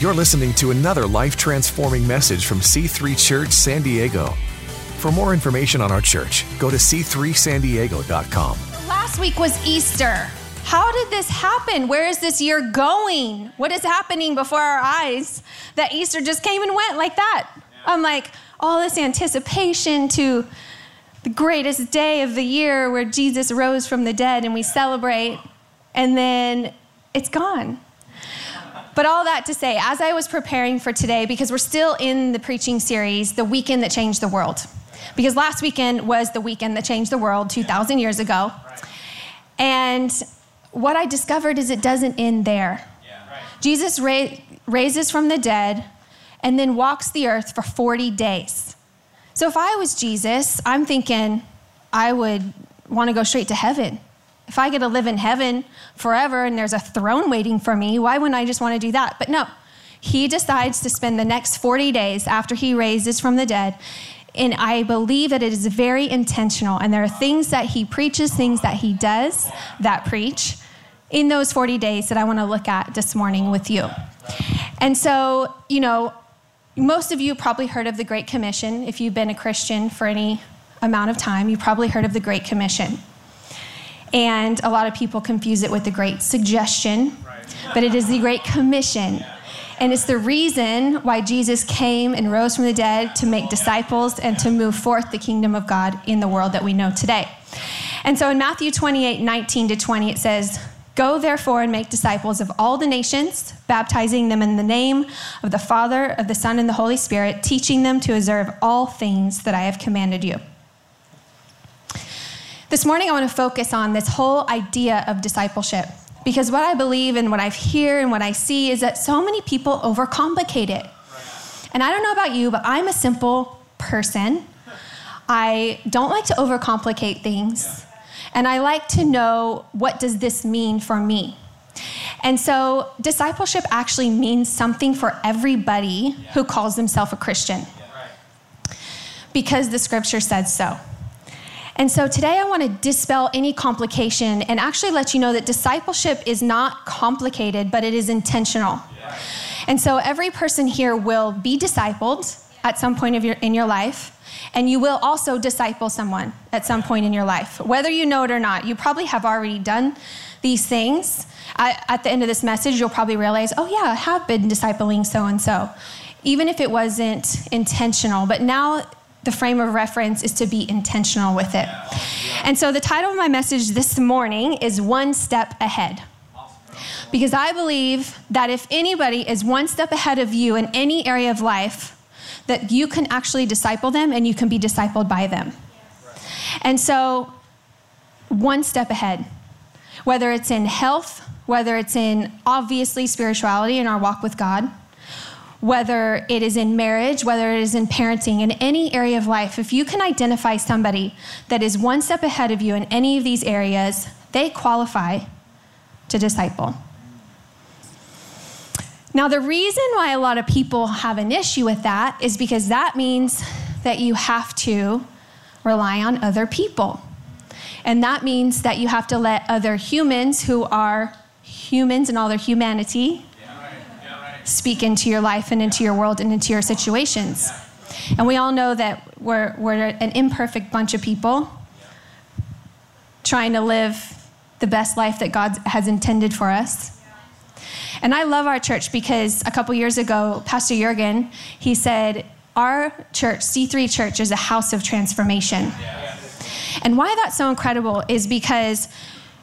You're listening to another life transforming message from C3 Church San Diego. For more information on our church, go to c3sandiego.com. Last week was Easter. How did this happen? Where is this year going? What is happening before our eyes that Easter just came and went like that? I'm like, all this anticipation to the greatest day of the year where Jesus rose from the dead and we celebrate, and then it's gone. But all that to say, as I was preparing for today, because we're still in the preaching series, The Weekend That Changed the World, because last weekend was the weekend that changed the world 2,000 years ago. And what I discovered is it doesn't end there. Jesus ra- raises from the dead and then walks the earth for 40 days. So if I was Jesus, I'm thinking I would want to go straight to heaven. If I get to live in heaven forever and there's a throne waiting for me, why wouldn't I just want to do that? But no, he decides to spend the next 40 days after he raises from the dead. And I believe that it is very intentional. And there are things that he preaches, things that he does that preach in those 40 days that I want to look at this morning with you. And so, you know, most of you probably heard of the Great Commission. If you've been a Christian for any amount of time, you probably heard of the Great Commission. And a lot of people confuse it with the Great Suggestion, but it is the Great Commission. And it's the reason why Jesus came and rose from the dead to make disciples and to move forth the kingdom of God in the world that we know today. And so in Matthew 28 19 to 20, it says, Go therefore and make disciples of all the nations, baptizing them in the name of the Father, of the Son, and the Holy Spirit, teaching them to observe all things that I have commanded you. This morning, I want to focus on this whole idea of discipleship because what I believe and what I hear and what I see is that so many people overcomplicate it. And I don't know about you, but I'm a simple person. I don't like to overcomplicate things. And I like to know what does this mean for me? And so discipleship actually means something for everybody who calls themselves a Christian. Because the scripture says so. And so today I want to dispel any complication and actually let you know that discipleship is not complicated, but it is intentional. And so every person here will be discipled at some point of your, in your life. And you will also disciple someone at some point in your life, whether you know it or not. You probably have already done these things. I, at the end of this message, you'll probably realize, oh, yeah, I have been discipling so and so, even if it wasn't intentional. But now the frame of reference is to be intentional with it. And so the title of my message this morning is One Step Ahead. Because I believe that if anybody is one step ahead of you in any area of life, that you can actually disciple them and you can be discipled by them. And so, one step ahead, whether it's in health, whether it's in obviously spirituality in our walk with God, whether it is in marriage, whether it is in parenting, in any area of life, if you can identify somebody that is one step ahead of you in any of these areas, they qualify to disciple. Now, the reason why a lot of people have an issue with that is because that means that you have to rely on other people. And that means that you have to let other humans who are humans in all their humanity speak into your life and into your world and into your situations. And we all know that we're, we're an imperfect bunch of people trying to live the best life that God has intended for us. And I love our church because a couple years ago, Pastor Jurgen, he said, Our church, C3 Church, is a house of transformation. And why that's so incredible is because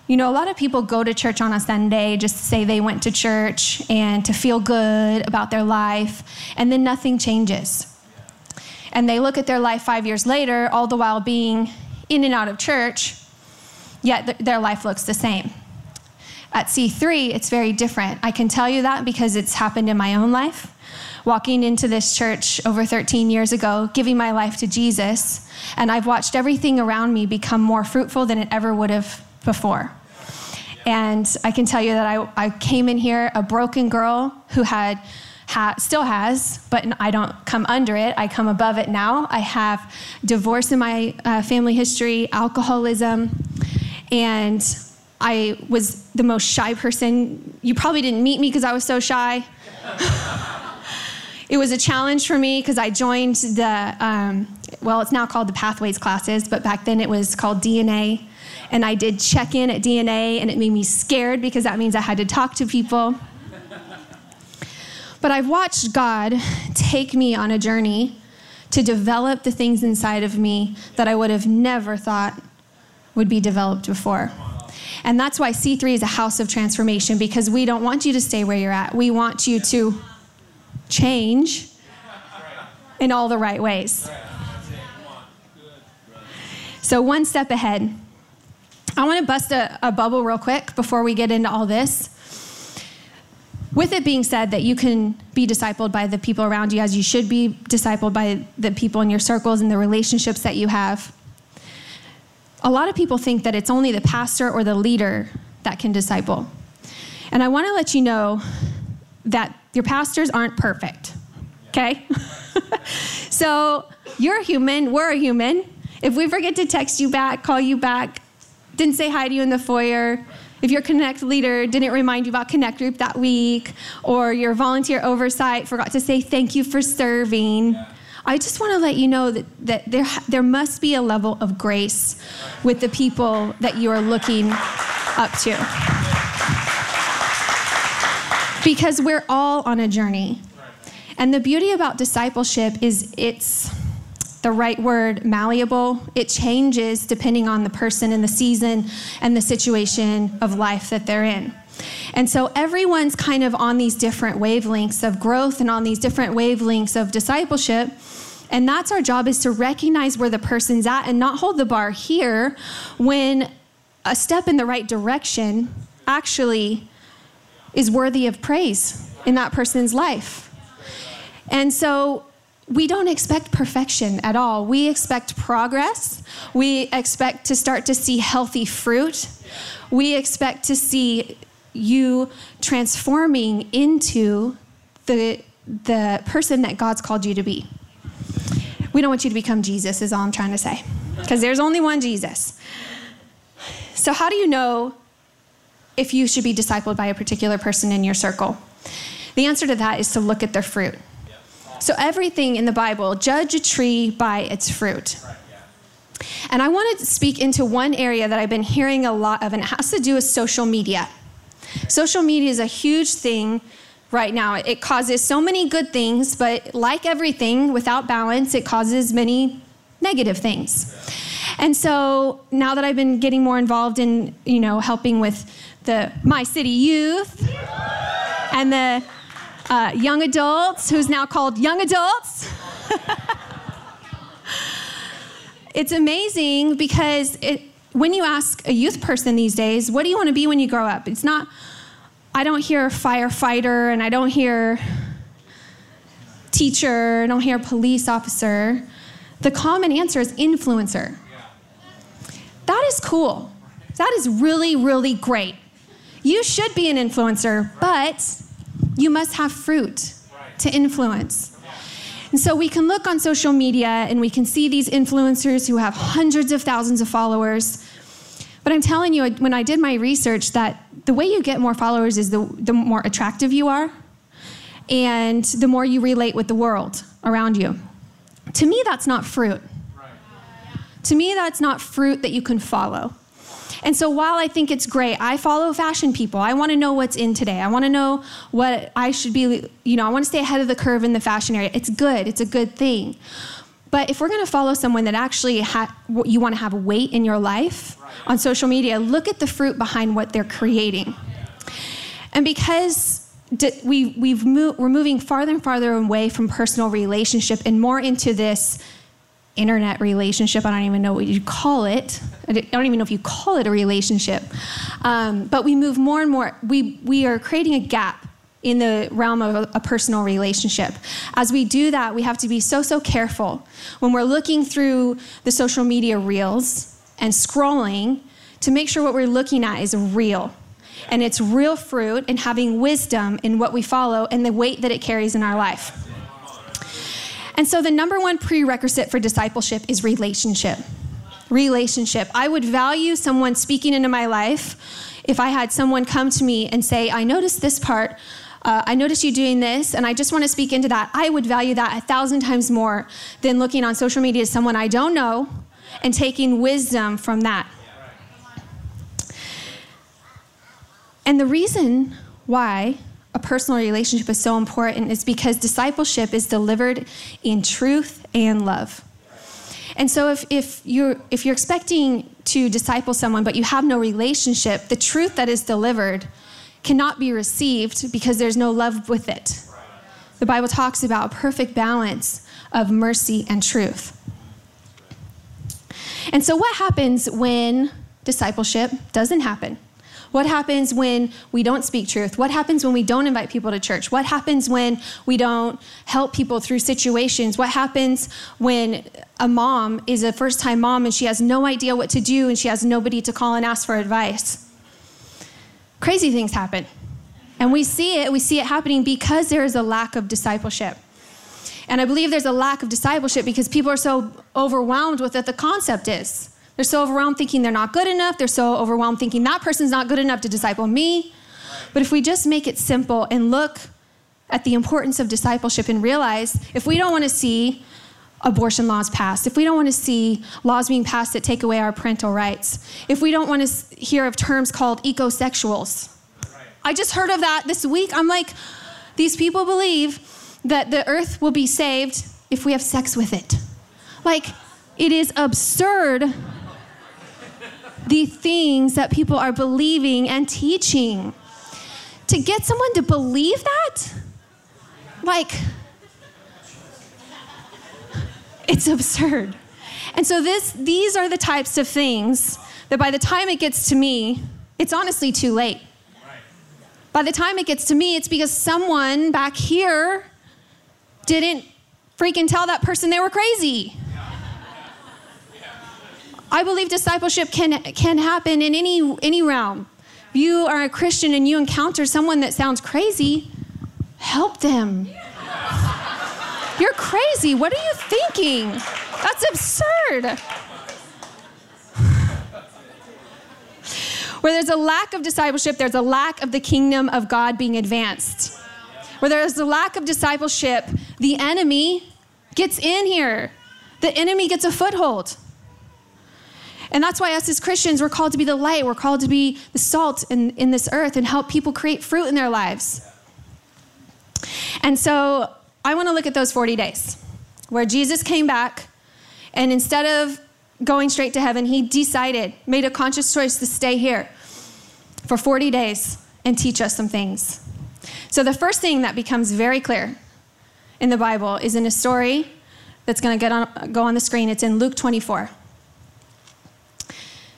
you know, a lot of people go to church on a Sunday just to say they went to church and to feel good about their life, and then nothing changes. And they look at their life five years later, all the while being in and out of church, yet th- their life looks the same. At C3, it's very different. I can tell you that because it's happened in my own life. Walking into this church over 13 years ago, giving my life to Jesus, and I've watched everything around me become more fruitful than it ever would have before. And I can tell you that I, I came in here a broken girl who had, ha, still has, but I don't come under it. I come above it now. I have divorce in my uh, family history, alcoholism, and I was the most shy person. You probably didn't meet me because I was so shy. it was a challenge for me because I joined the, um, well, it's now called the Pathways classes, but back then it was called DNA. And I did check in at DNA, and it made me scared because that means I had to talk to people. But I've watched God take me on a journey to develop the things inside of me that I would have never thought would be developed before. And that's why C3 is a house of transformation because we don't want you to stay where you're at. We want you to change in all the right ways. So, one step ahead. I want to bust a, a, bubble real quick before we get into all this. With it being said that you can be discipled by the people around you as you should be discipled by the people in your circles and the relationships that you have, a lot of people think that it's only the pastor or the leader that can disciple. And I want to let you know that your pastors aren't perfect, okay? so you're a human, we're a human. If we forget to text you back, call you back, didn't say hi to you in the foyer, if your Connect leader didn't remind you about Connect Group that week, or your volunteer oversight forgot to say thank you for serving. I just want to let you know that, that there, there must be a level of grace with the people that you are looking up to. Because we're all on a journey. And the beauty about discipleship is it's the right word, malleable. It changes depending on the person and the season and the situation of life that they're in. And so everyone's kind of on these different wavelengths of growth and on these different wavelengths of discipleship. And that's our job is to recognize where the person's at and not hold the bar here when a step in the right direction actually is worthy of praise in that person's life. And so we don't expect perfection at all. We expect progress. We expect to start to see healthy fruit. We expect to see you transforming into the, the person that God's called you to be. We don't want you to become Jesus, is all I'm trying to say, because there's only one Jesus. So, how do you know if you should be discipled by a particular person in your circle? The answer to that is to look at their fruit. So, everything in the Bible, judge a tree by its fruit. And I want to speak into one area that I've been hearing a lot of, and it has to do with social media. Social media is a huge thing right now. It causes so many good things, but like everything, without balance, it causes many negative things. And so now that I've been getting more involved in, you know, helping with the My City Youth and the uh, young adults, who's now called Young Adults. it's amazing because it, when you ask a youth person these days, what do you want to be when you grow up? It's not, I don't hear firefighter and I don't hear teacher, I don't hear police officer. The common answer is influencer. That is cool. That is really, really great. You should be an influencer, but you must have fruit to influence. And so we can look on social media and we can see these influencers who have hundreds of thousands of followers. But I'm telling you, when I did my research, that the way you get more followers is the, the more attractive you are and the more you relate with the world around you. To me, that's not fruit. To me, that's not fruit that you can follow. And so while I think it's great, I follow fashion people. I want to know what's in today. I want to know what I should be, you know, I want to stay ahead of the curve in the fashion area. It's good, it's a good thing. But if we're going to follow someone that actually ha- you want to have weight in your life on social media, look at the fruit behind what they're creating. And because we, we've moved, we're moving farther and farther away from personal relationship and more into this internet relationship. I don't even know what you call it. I don't even know if you call it a relationship. Um, but we move more and more. We, we are creating a gap in the realm of a, a, personal relationship. As we do that, we have to be so, so careful when we're looking through the social media reels and scrolling to make sure what we're looking at is real. And it's real fruit and having wisdom in what we follow and the weight that it carries in our life. And so, the number one prerequisite for discipleship is relationship. relationship. I would value someone speaking into my life if I had someone come to me and say, I noticed this part. Uh, I noticed you doing this, and I just want to speak into that. I would value that a thousand times more than looking on social media as someone I don't know and taking wisdom from that. And the reason why a personal relationship is so important is because discipleship is delivered in truth and love. And so if, if you're if you're expecting to disciple someone but you have no relationship, the truth that is delivered cannot be received because there's no love with it. The Bible talks about perfect balance of mercy and truth. And so what happens when discipleship doesn't happen? What happens when we don't speak truth? What happens when we don't invite people to church? What happens when we don't help people through situations? What happens when a mom is a first time mom and she has no idea what to do and she has nobody to call and ask for advice? Crazy things happen. And we see it, we see it happening because there is a lack of discipleship. And I believe there's a lack of discipleship because people are so overwhelmed with what the concept is. They're so overwhelmed thinking they're not good enough. They're so overwhelmed thinking that person's not good enough to disciple me. But if we just make it simple and look at the importance of discipleship and realize if we don't want to see abortion laws passed, if we don't want to see laws being passed that take away our parental rights, if we don't want to hear of terms called ecosexuals. I just heard of that this week. I'm like, these people believe that the earth will be saved if we have sex with it. Like, it is absurd the things that people are believing and teaching. To get someone to believe that, like, it's absurd. And so this, these are the types of things that by the time it gets to me, it's honestly too late. By the time it gets to me, it's because someone back here didn't freaking tell that person they were crazy. I believe discipleship can, can happen in any, any realm. If you are a Christian and you encounter someone that sounds crazy, help them. You're crazy. What are you thinking? That's absurd. Where there's a lack of discipleship, there's a lack of the kingdom of God being advanced. Where there's a lack of discipleship, the enemy gets in here. The enemy gets a foothold. And that's why us as Christians, we're called to be the light. We're called to be the salt in, in this earth and help people create fruit in their lives. And so I want to look at those 40 days where Jesus came back and instead of going straight to heaven, he decided, made a conscious choice to stay here for 40 days and teach us some things. So the first thing that becomes very clear in the Bible is in a story that's going to get on, go on the screen. It's in Luke 24.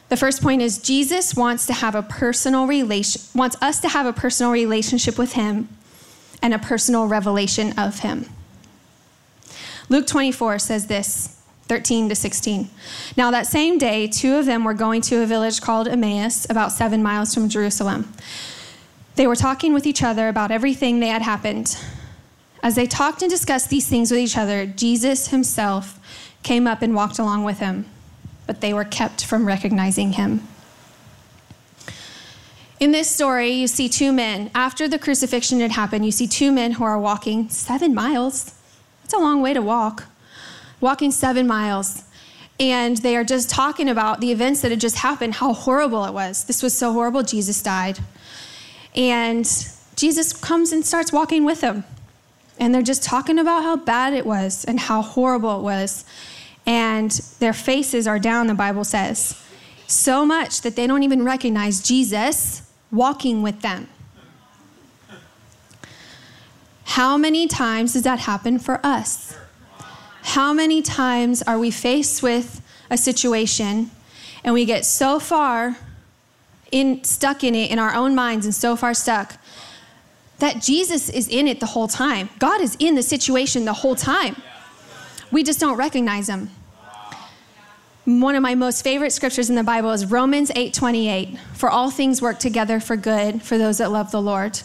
The first point is Jesus wants to have a personal relation wants us to have a personal relationship with him and a personal revelation of him. Luke 24 says this, 13 to 16. Now that same day, two of them were going to a village called Emmaus, about 7 miles from Jerusalem. They were talking with each other about everything that had happened. As they talked and discussed these things with each other, Jesus himself came up and walked along with him but they were kept from recognizing him. In this story, you see two men. After the crucifixion had happened, you see two men who are walking seven miles. That's a long way to walk. Walking seven miles. And they are just talking about the events that had just happened, how horrible it was. This was so horrible, Jesus died. And Jesus comes and starts walking with them. And they're just talking about how bad it was and how horrible it was and their faces are down, the Bible says. So much that they don't even recognize Jesus walking with them. How many times does that happen for us? How many times are we faced with a situation and we get so far in stuck in it in our own minds and so far stuck that Jesus is in it the whole time. God is in the situation the whole time. We just don't recognize them. One of my most favorite scriptures in the Bible is Romans 8:28, for all things work together for good for those that love the Lord.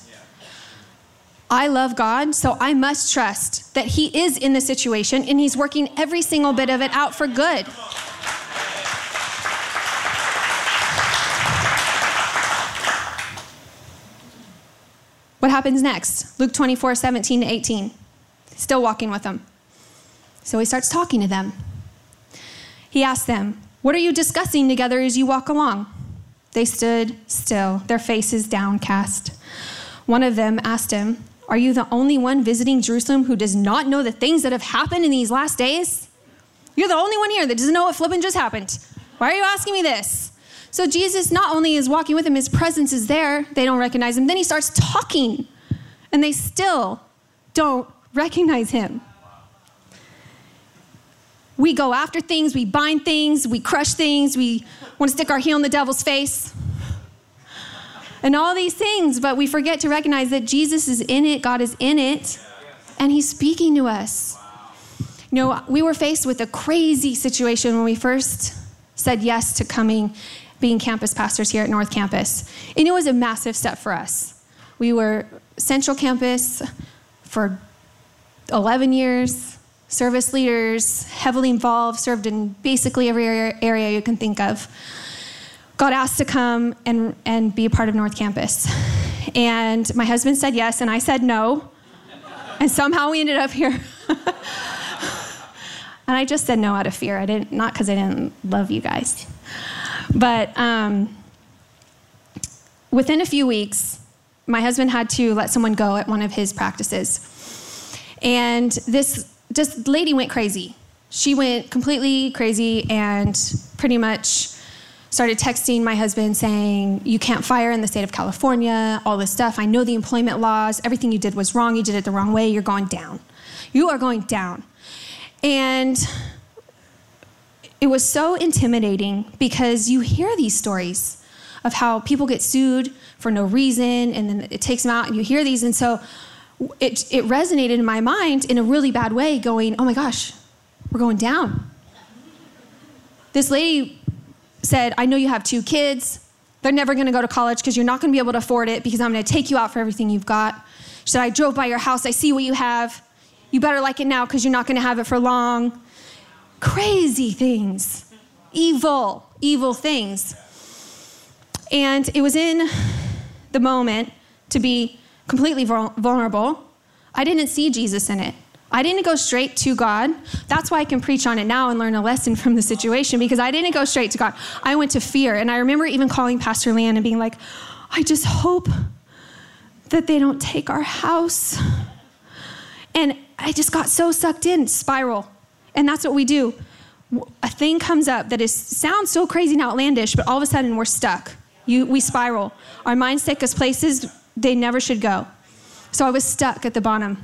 I love God, so I must trust that He is in the situation and He's working every single bit of it out for good. What happens next? Luke 24, 17 to 18. Still walking with him. So he starts talking to them. He asked them, What are you discussing together as you walk along? They stood still, their faces downcast. One of them asked him, Are you the only one visiting Jerusalem who does not know the things that have happened in these last days? You're the only one here that doesn't know what flipping just happened. Why are you asking me this? So Jesus not only is walking with them, his presence is there. They don't recognize him. Then he starts talking, and they still don't recognize him. We go after things, we bind things, we crush things, we want to stick our heel in the devil's face, and all these things, but we forget to recognize that Jesus is in it, God is in it, and he's speaking to us. You know, we were faced with a crazy situation when we first said yes to coming, being campus pastors here at North Campus. And it was a massive step for us. We were Central Campus for 11 years, service leaders, heavily involved, served in basically every area you can think of. Got asked to come and, and be a part of North Campus. And my husband said yes, and I said no. And somehow we ended up here. and I just said no out of fear. I didn't, not because I didn't love you guys. But um, within a few weeks, my husband had to let someone go at one of his practices. And this just lady went crazy. She went completely crazy and pretty much started texting my husband saying, You can't fire in the state of California, all this stuff. I know the employment laws. Everything you did was wrong. You did it the wrong way. You're going down. You are going down. And it was so intimidating because you hear these stories of how people get sued for no reason and then it takes them out and you hear these. And so it, it resonated in my mind in a really bad way, going, oh my gosh, we're going down. This lady said, I know you have two kids. They're never going to go to college because you're not going to be able to afford it because I'm going to take you out for everything you've got. She said, I drove by your house. I see what you have. You better like it now because you're not going to have it for long. Crazy things, evil, evil things. And it was in the moment to be completely vulnerable. I didn't see Jesus in it. I didn't go straight to God. That's why I can preach on it now and learn a lesson from the situation because I didn't go straight to God. I went to fear. And I remember even calling Pastor Leanne and being like, I just hope that they don't take our house. And I just got so sucked in, spiral. And that's what we do. A thing comes up that is sounds so crazy and outlandish, but all of a sudden we're stuck. You, we spiral. Our minds take us places they never should go. So I was stuck at the bottom.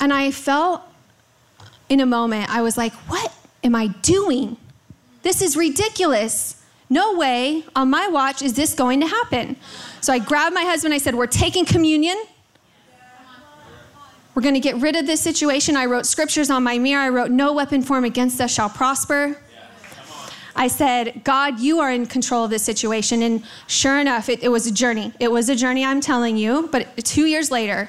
And I felt in a moment, I was like, what am I doing? This is ridiculous. No way on my watch is this going to happen. So I grabbed my husband. I said, We're taking communion. We're going to get rid of this situation. I wrote scriptures on my mirror. I wrote, No weapon formed against us shall prosper. I said, God, you are in control of this situation. And sure enough, it, it was a journey. It was a journey, I'm telling you. But two years later,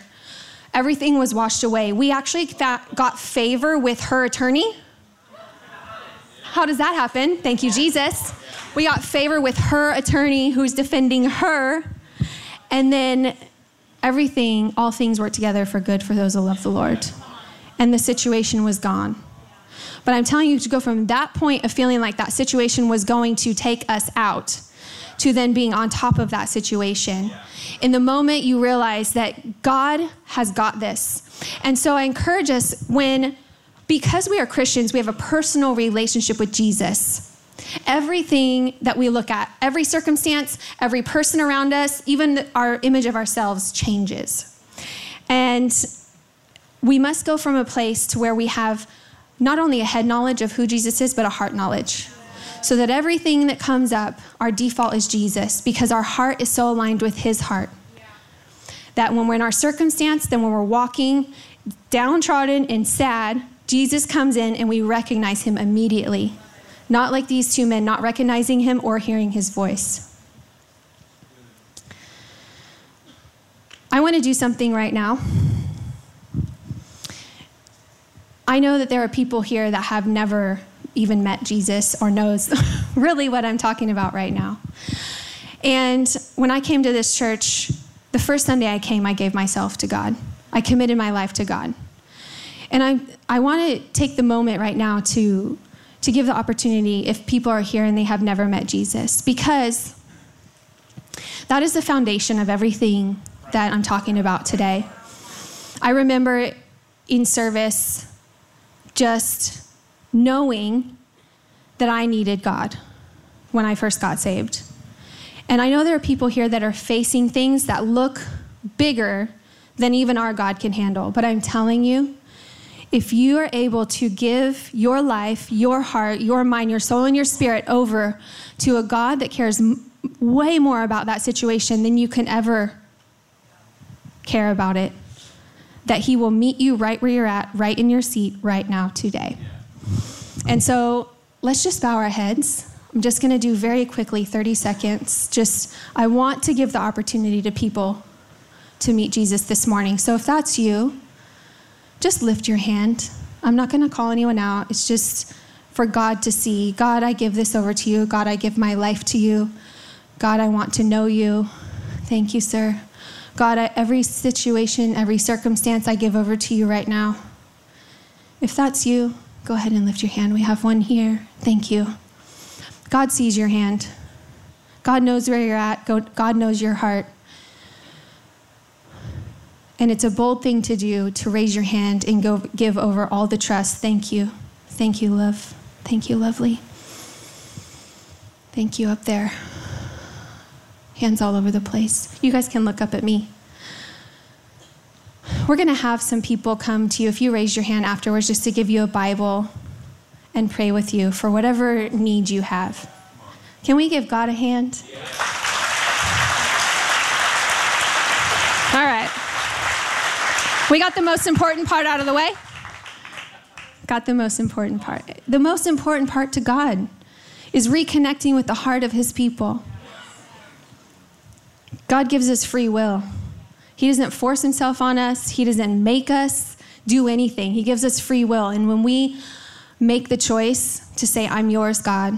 everything was washed away. We actually got favor with her attorney. How does that happen? Thank you, Jesus. We got favor with her attorney who's defending her. And then everything, all things work together for good for those who love the Lord. And the situation was gone. But I'm telling you to go from that point of feeling like that situation was going to take us out to then being on top of that situation. In the moment you realize that God has got this. And so I encourage us when, because we are Christians, we have a personal relationship with Jesus. Everything that we look at, every circumstance, every person around us, even our image of ourselves changes. And we must go from a place to where we have not only a head knowledge of who Jesus is, but a heart knowledge. So that everything that comes up, our default is Jesus because our heart is so aligned with his heart. That when we're in our circumstance, then when we're walking downtrodden and sad, Jesus comes in and we recognize him immediately. Not like these two men, not recognizing him or hearing his voice. I want to do something right now. I know that there are people here that have never even met Jesus or knows really what I'm talking about right now. And when I came to this church, the first Sunday I came, I gave myself to God. I committed my life to God. And I, I want to take the moment right now to, to give the opportunity if people are here and they have never met Jesus, because that is the foundation of everything that I'm talking about today. I remember in service just knowing that I needed God when I first got saved. And I know there are people here that are facing things that look bigger than even our God can handle. But I'm telling you, if you are able to give your life, your heart, your mind, your soul, and your spirit over to a God that cares m- way more about that situation than you can ever care about it, that He will meet you right where you're at, right in your seat, right now, today. And so let's just bow our heads. I'm just going to do very quickly 30 seconds. Just, I want to give the opportunity to people to meet Jesus this morning. So if that's you, just lift your hand. I'm not going to call anyone out. It's just for God to see. God, I give this over to you. God, I give my life to you. God, I want to know you. Thank you, sir. God, every situation, every circumstance, I give over to you right now. If that's you, go ahead and lift your hand. We have one here. Thank you. God sees your hand. God knows where you're at. God knows your heart. And it's a bold thing to do to raise your hand and go give over all the trust. Thank you. Thank you, love. Thank you, lovely. Thank you up there. Hands all over the place. You guys can look up at me. We're going to have some people come to you if you raise your hand afterwards just to give you a Bible and pray with you for whatever need you have. Can we give God a hand? All right. We got the most important part out of the way. Got the most important part. The most important part to God is reconnecting with the heart of His people. God gives us free will. He doesn't force Himself on us, He doesn't make us do anything. He gives us free will. And when we make the choice to say, I'm yours, God,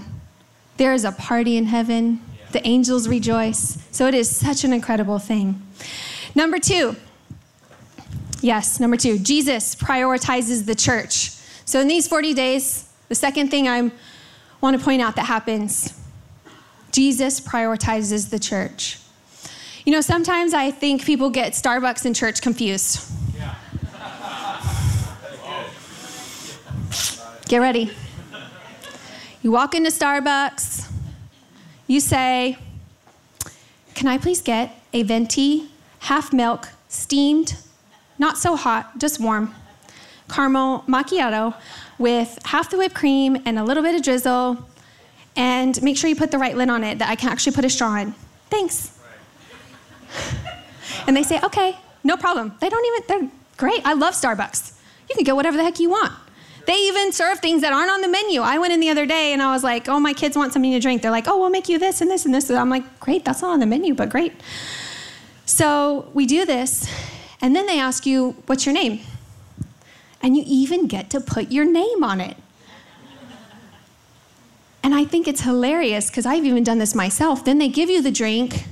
there is a party in heaven. The angels rejoice. So it is such an incredible thing. Number two, Yes, number two, Jesus prioritizes the church. So in these 40 days, the second thing I want to point out that happens Jesus prioritizes the church. You know, sometimes I think people get Starbucks and church confused. Get ready. You walk into Starbucks, you say, Can I please get a venti, half milk, steamed not so hot, just warm, caramel macchiato with half the whipped cream and a little bit of drizzle. And make sure you put the right lid on it that I can actually put a straw in. Thanks. And they say, okay, no problem. They don't even, they're great. I love Starbucks. You can get whatever the heck you want. They even serve things that aren't on the menu. I went in the other day and I was like, oh, my kids want something to drink. They're like, oh, we'll make you this and this and this. And I'm like, great, that's not on the menu, but great. So we do this, and then they ask you, What's your name? And you even get to put your name on it. And I think it's hilarious because I've even done this myself. Then they give you the drink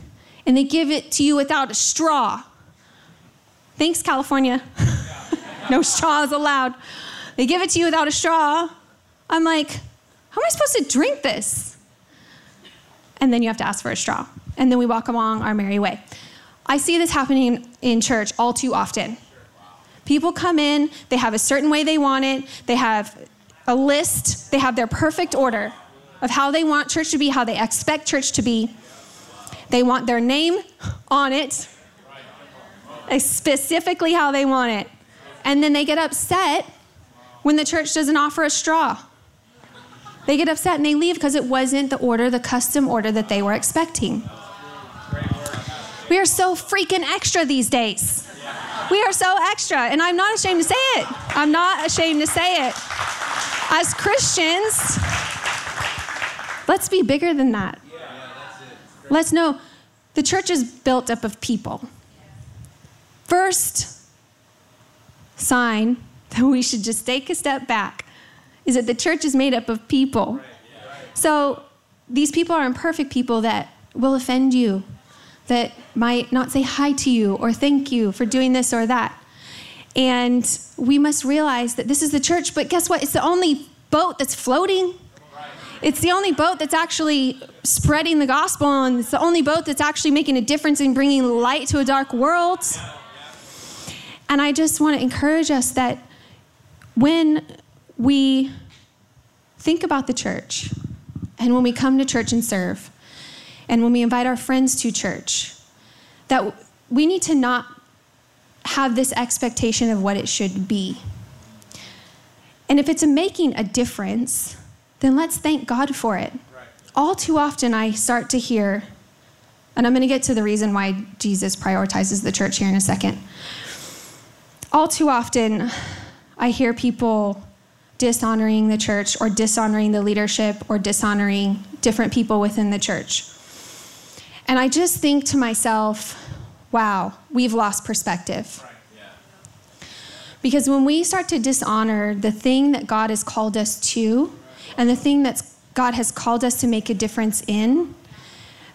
and they give it to you without a straw. Thanks, California. no straws allowed. They give it to you without a straw. I'm like, how am I supposed to drink this? And then you have to ask for a straw. And then we walk along our merry way. I see this happening in church all too often. People come in, they have a certain way they want it, they have a list, they have their perfect order of how they want church to be, how they expect church to be. They want their name on it, specifically how they want it. And then they get upset when the church doesn't offer a straw. They get upset and they leave because it wasn't the order, the custom order that they were expecting. We are so freaking extra these days. We are so extra, and I'm not ashamed to say it. I'm not ashamed to say it. As Christians, let's be bigger than that. Let's know the church is built up of people. First sign that we should just take a step back is that the church is made up of people. So these people are imperfect people that will offend you, that might not say hi to you or thank you for doing this or that. And we must realize that this is the church, but guess what? It's the only boat that's floating. It's the only boat that's actually spreading the gospel, and it's the only boat that's actually making a difference in bringing light to a dark world. And I just want to encourage us that when we think about the church, and when we come to church and serve, and when we invite our friends to church, that we need to not have this expectation of what it should be. And if it's making a difference, then let's thank God for it. Right. All too often, I start to hear, and I'm going to get to the reason why Jesus prioritizes the church here in a second. All too often, I hear people dishonoring the church or dishonoring the leadership or dishonoring different people within the church. And I just think to myself, wow, we've lost perspective. Right. Yeah. Because when we start to dishonor the thing that God has called us to and the thing that God has called us to make a difference in,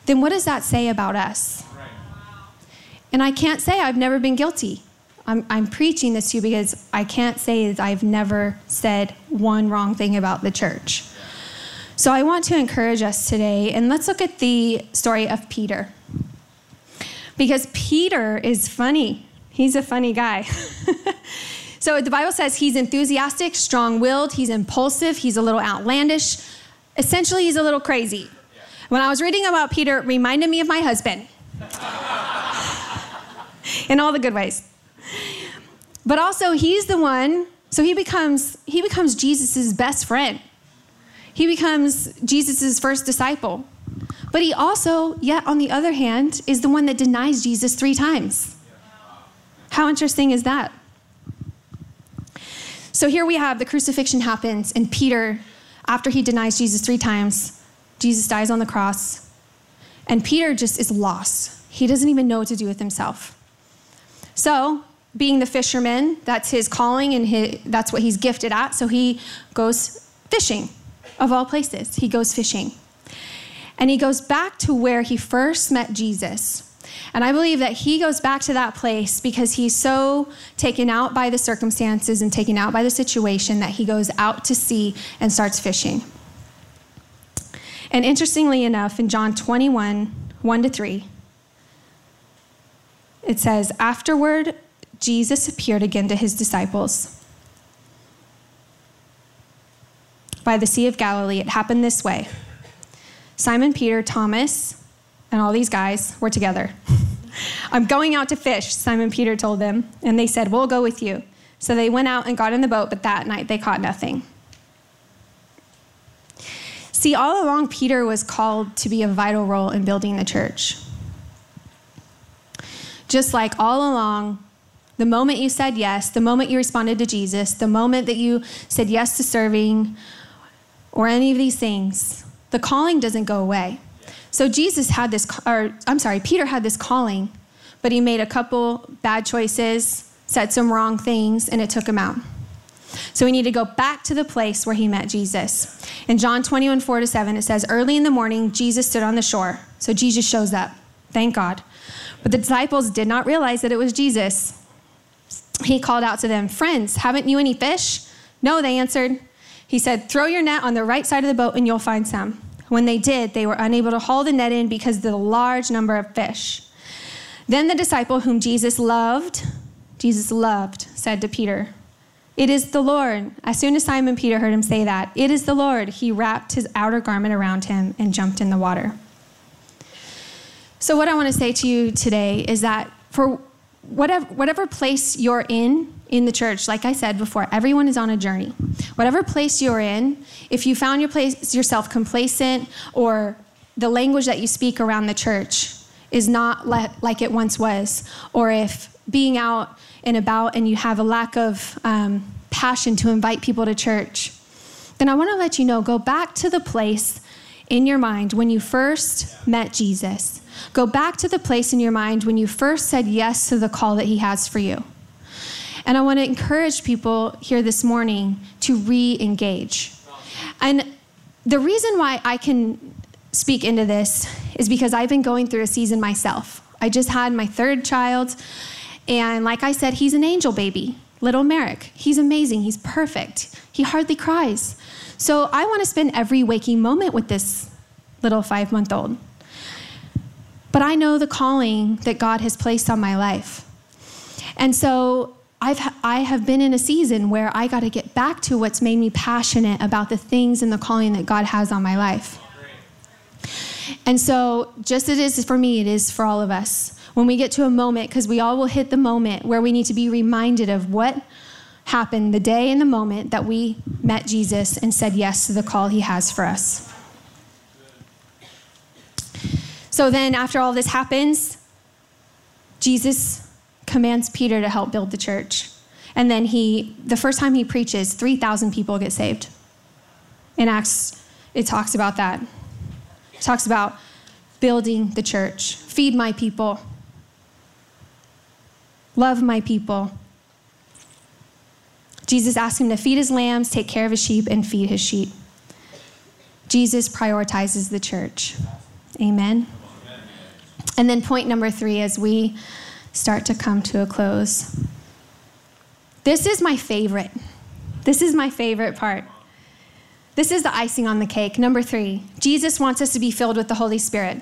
then what does that say about us? Right. And I can't say I've never been guilty. I'm, I'm preaching this to you because I can't say that I've never said one wrong thing about the church. So I want to encourage us today, and let's look at the story of Peter. Because Peter is funny, he's a funny guy. so the Bible says he's enthusiastic, strong willed, he's impulsive, he's a little outlandish. Essentially, he's a little crazy. When I was reading about Peter, it reminded me of my husband in all the good ways. But also he's the one, so he becomes he becomes Jesus' best friend. He becomes Jesus' first disciple. But he also, yet on the other hand, is the one that denies Jesus three times. How interesting is that? So here we have the crucifixion happens, and Peter, after he denies Jesus three times, Jesus dies on the cross, and Peter just is lost. He doesn't even know what to do with himself. So being the fisherman, that's his calling and his, that's what he's gifted at. So he goes fishing, of all places. He goes fishing. And he goes back to where he first met Jesus. And I believe that he goes back to that place because he's so taken out by the circumstances and taken out by the situation that he goes out to sea and starts fishing. And interestingly enough, in John 21 1 to 3, it says, Afterward, Jesus appeared again to his disciples. By the Sea of Galilee, it happened this way Simon Peter, Thomas, and all these guys were together. I'm going out to fish, Simon Peter told them, and they said, We'll go with you. So they went out and got in the boat, but that night they caught nothing. See, all along, Peter was called to be a vital role in building the church. Just like all along, the moment you said yes, the moment you responded to Jesus, the moment that you said yes to serving or any of these things, the calling doesn't go away. So Jesus had this, or I'm sorry, Peter had this calling, but he made a couple bad choices, said some wrong things, and it took him out. So we need to go back to the place where he met Jesus. In John 21, 4 to 7, it says, Early in the morning, Jesus stood on the shore. So Jesus shows up. Thank God. But the disciples did not realize that it was Jesus he called out to them, Friends, haven't you any fish? No, they answered. He said, Throw your net on the right side of the boat and you'll find some. When they did, they were unable to haul the net in because of the large number of fish. Then the disciple whom Jesus loved, Jesus loved, said to Peter, It is the Lord. As soon as Simon Peter heard him say that, It is the Lord, he wrapped his outer garment around him and jumped in the water. So, what I want to say to you today is that for whatever, whatever place you're in in the church, like I said before, everyone is on a journey. Whatever place you're in, if you found your place, yourself complacent or the language that you speak around the church is not le- like it once was, or if being out and about and you have a lack of um, passion to invite people to church, then I want to let you know go back to the place in your mind when you first met Jesus Go back to the place in your mind when you first said yes to the call that He has for you. And I want to encourage people here this morning to re engage. And the reason why I can speak into this is because I've been going through a season myself. I just had my third child. And like I said, he's an angel baby, little Merrick. He's amazing. He's perfect. He hardly cries. So I want to spend every waking moment with this little five month old. But I know the calling that God has placed on my life. And so I've, I have been in a season where I got to get back to what's made me passionate about the things and the calling that God has on my life. And so, just as it is for me, it is for all of us. When we get to a moment, because we all will hit the moment where we need to be reminded of what happened the day and the moment that we met Jesus and said yes to the call he has for us. So then, after all this happens, Jesus commands Peter to help build the church. And then he, the first time he preaches, 3,000 people get saved. In Acts, it talks about that. It talks about building the church, feed my people, love my people. Jesus asked him to feed his lambs, take care of his sheep, and feed his sheep. Jesus prioritizes the church. Amen. And then, point number three, as we start to come to a close. This is my favorite. This is my favorite part. This is the icing on the cake. Number three, Jesus wants us to be filled with the Holy Spirit.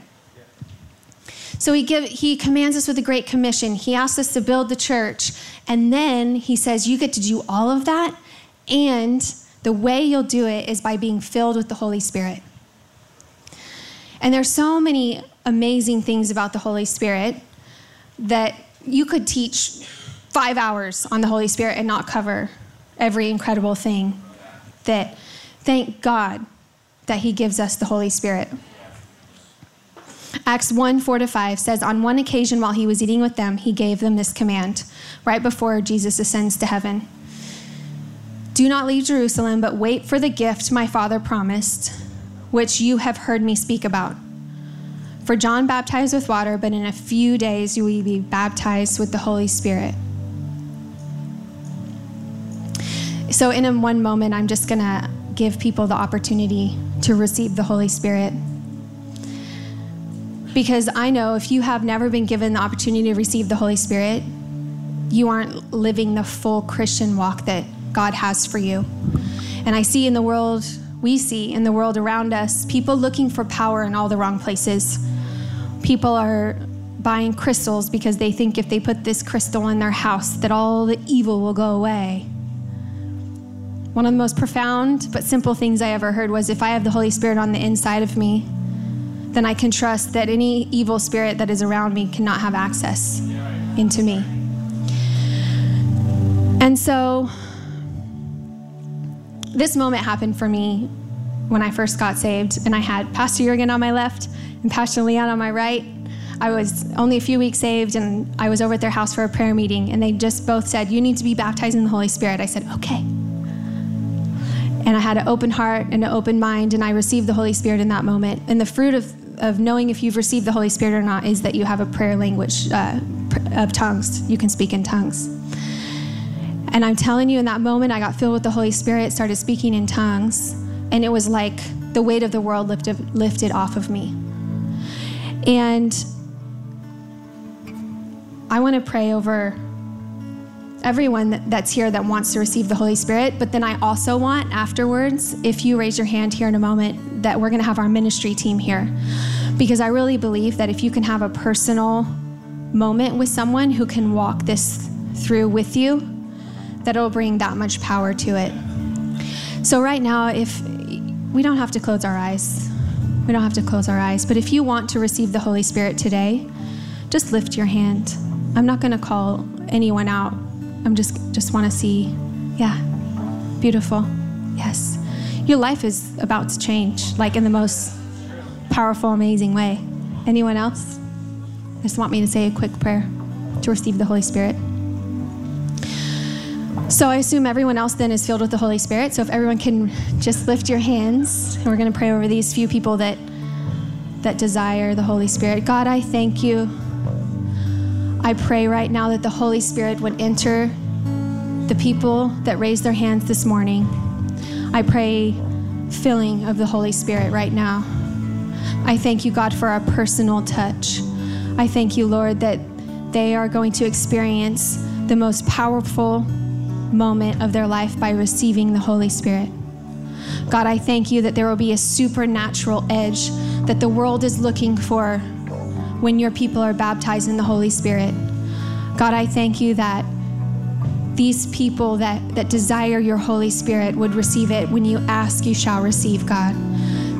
So he, give, he commands us with a great commission. He asks us to build the church. And then he says, You get to do all of that. And the way you'll do it is by being filled with the Holy Spirit. And there's so many amazing things about the Holy Spirit that you could teach five hours on the Holy Spirit and not cover every incredible thing that thank God that He gives us the Holy Spirit. Acts 1 4 to 5 says, On one occasion while he was eating with them, he gave them this command right before Jesus ascends to heaven Do not leave Jerusalem, but wait for the gift my Father promised, which you have heard me speak about. For John baptized with water, but in a few days you will be baptized with the Holy Spirit. So, in one moment, I'm just going to give people the opportunity to receive the Holy Spirit. Because I know if you have never been given the opportunity to receive the Holy Spirit, you aren't living the full Christian walk that God has for you. And I see in the world, we see in the world around us, people looking for power in all the wrong places. People are buying crystals because they think if they put this crystal in their house that all the evil will go away. One of the most profound but simple things I ever heard was if I have the Holy Spirit on the inside of me, then I can trust that any evil spirit that is around me cannot have access into me. And so this moment happened for me when I first got saved, and I had Pastor Jurgen on my left and Pastor Leanne on my right. I was only a few weeks saved, and I was over at their house for a prayer meeting, and they just both said, You need to be baptized in the Holy Spirit. I said, Okay. And I had an open heart and an open mind, and I received the Holy Spirit in that moment. And the fruit of, of knowing if you've received the Holy Spirit or not is that you have a prayer language uh, of tongues. You can speak in tongues. And I'm telling you, in that moment, I got filled with the Holy Spirit, started speaking in tongues, and it was like the weight of the world lifted, lifted off of me. And I want to pray over everyone that, that's here that wants to receive the Holy Spirit. But then I also want afterwards, if you raise your hand here in a moment, that we're going to have our ministry team here. Because I really believe that if you can have a personal moment with someone who can walk this through with you, that it'll bring that much power to it. So, right now, if we don't have to close our eyes, we don't have to close our eyes, but if you want to receive the Holy Spirit today, just lift your hand. I'm not going to call anyone out I'm just just want to see. Yeah. Beautiful. Yes. Your life is about to change like in the most powerful amazing way. Anyone else? Just want me to say a quick prayer to receive the Holy Spirit. So I assume everyone else then is filled with the Holy Spirit. So if everyone can just lift your hands, we're going to pray over these few people that that desire the Holy Spirit. God, I thank you I pray right now that the Holy Spirit would enter the people that raised their hands this morning. I pray filling of the Holy Spirit right now. I thank you, God, for our personal touch. I thank you, Lord, that they are going to experience the most powerful moment of their life by receiving the Holy Spirit. God, I thank you that there will be a supernatural edge that the world is looking for when your people are baptized in the Holy Spirit. God, I thank you that these people that, that desire your Holy Spirit would receive it. When you ask, you shall receive, God.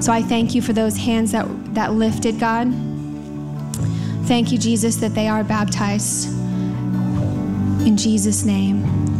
So I thank you for those hands that, that lifted, God. Thank you, Jesus, that they are baptized. In Jesus' name,